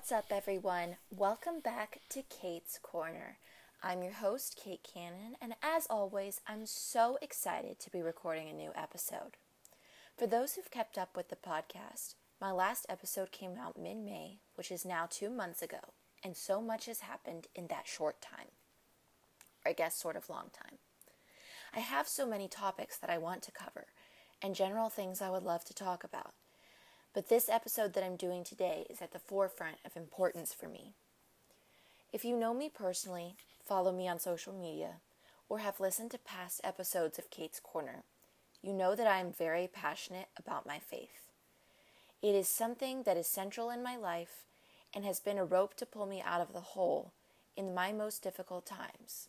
What's up, everyone? Welcome back to Kate's Corner. I'm your host, Kate Cannon, and as always, I'm so excited to be recording a new episode. For those who've kept up with the podcast, my last episode came out mid May, which is now two months ago, and so much has happened in that short time. Or I guess, sort of long time. I have so many topics that I want to cover, and general things I would love to talk about. But this episode that I'm doing today is at the forefront of importance for me. If you know me personally, follow me on social media, or have listened to past episodes of Kate's Corner, you know that I am very passionate about my faith. It is something that is central in my life and has been a rope to pull me out of the hole in my most difficult times.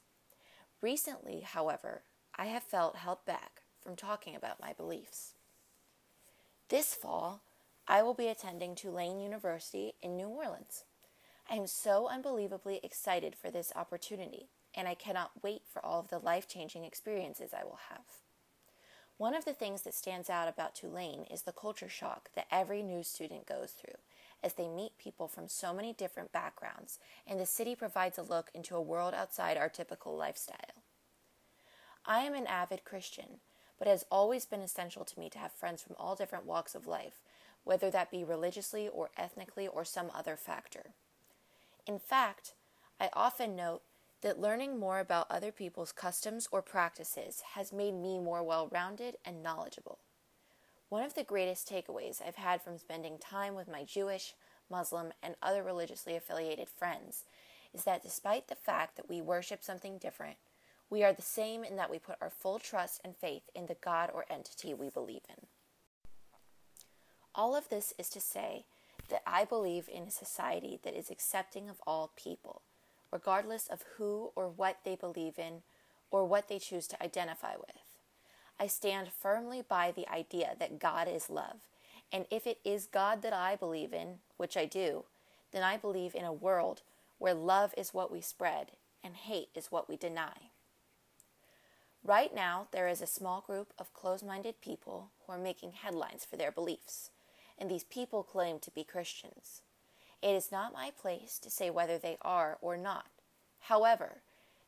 Recently, however, I have felt held back from talking about my beliefs. This fall, I will be attending Tulane University in New Orleans. I am so unbelievably excited for this opportunity, and I cannot wait for all of the life changing experiences I will have. One of the things that stands out about Tulane is the culture shock that every new student goes through as they meet people from so many different backgrounds, and the city provides a look into a world outside our typical lifestyle. I am an avid Christian, but it has always been essential to me to have friends from all different walks of life whether that be religiously or ethnically or some other factor. In fact, I often note that learning more about other people's customs or practices has made me more well rounded and knowledgeable. One of the greatest takeaways I've had from spending time with my Jewish, Muslim, and other religiously affiliated friends is that despite the fact that we worship something different, we are the same in that we put our full trust and faith in the God or entity we believe in. All of this is to say that I believe in a society that is accepting of all people, regardless of who or what they believe in or what they choose to identify with. I stand firmly by the idea that God is love, and if it is God that I believe in, which I do, then I believe in a world where love is what we spread and hate is what we deny. Right now, there is a small group of close minded people who are making headlines for their beliefs and these people claim to be Christians. It is not my place to say whether they are or not. However,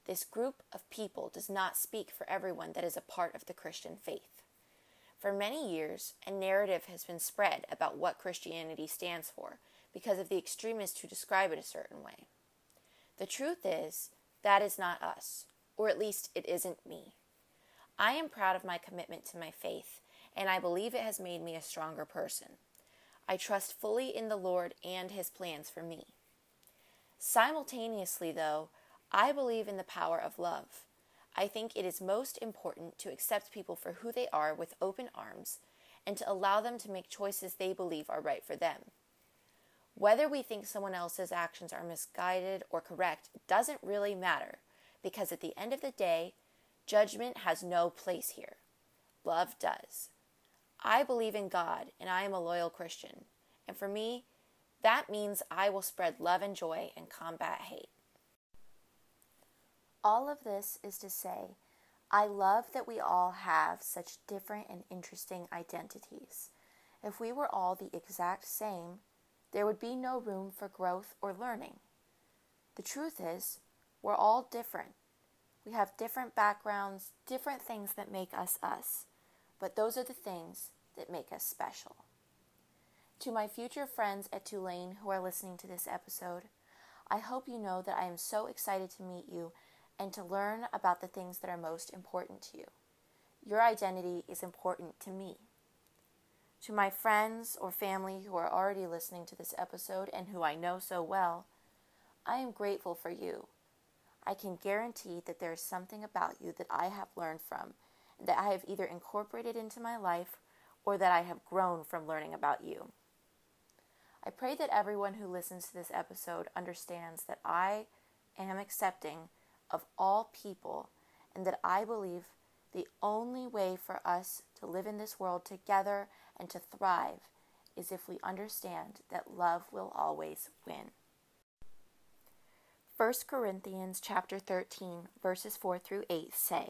this group of people does not speak for everyone that is a part of the Christian faith. For many years, a narrative has been spread about what Christianity stands for because of the extremists who describe it a certain way. The truth is, that is not us, or at least it isn't me. I am proud of my commitment to my faith, and I believe it has made me a stronger person. I trust fully in the Lord and His plans for me. Simultaneously, though, I believe in the power of love. I think it is most important to accept people for who they are with open arms and to allow them to make choices they believe are right for them. Whether we think someone else's actions are misguided or correct doesn't really matter because at the end of the day, judgment has no place here. Love does. I believe in God and I am a loyal Christian. And for me, that means I will spread love and joy and combat hate. All of this is to say, I love that we all have such different and interesting identities. If we were all the exact same, there would be no room for growth or learning. The truth is, we're all different. We have different backgrounds, different things that make us us. But those are the things that make us special. To my future friends at Tulane who are listening to this episode, I hope you know that I am so excited to meet you and to learn about the things that are most important to you. Your identity is important to me. To my friends or family who are already listening to this episode and who I know so well, I am grateful for you. I can guarantee that there is something about you that I have learned from that I have either incorporated into my life or that I have grown from learning about you. I pray that everyone who listens to this episode understands that I am accepting of all people and that I believe the only way for us to live in this world together and to thrive is if we understand that love will always win. 1 Corinthians chapter 13 verses 4 through 8 say,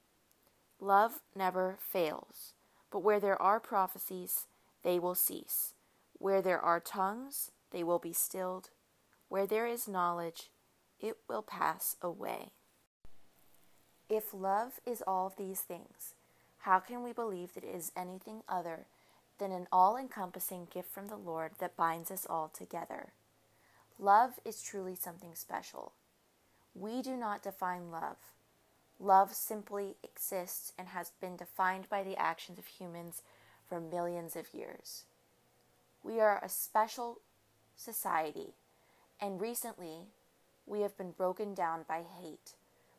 Love never fails, but where there are prophecies, they will cease. Where there are tongues, they will be stilled. Where there is knowledge, it will pass away. If love is all of these things, how can we believe that it is anything other than an all encompassing gift from the Lord that binds us all together? Love is truly something special. We do not define love. Love simply exists and has been defined by the actions of humans for millions of years. We are a special society, and recently we have been broken down by hate,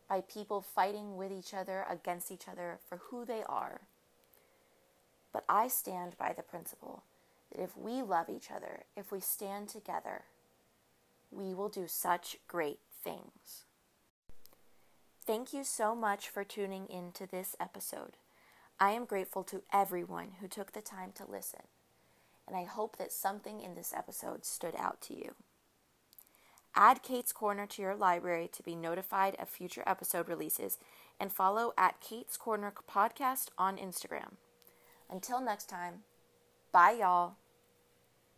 by people fighting with each other against each other for who they are. But I stand by the principle that if we love each other, if we stand together, we will do such great things. Thank you so much for tuning in to this episode. I am grateful to everyone who took the time to listen, and I hope that something in this episode stood out to you. Add Kate's Corner to your library to be notified of future episode releases and follow at Kate's Corner Podcast on Instagram. Until next time, bye, y'all.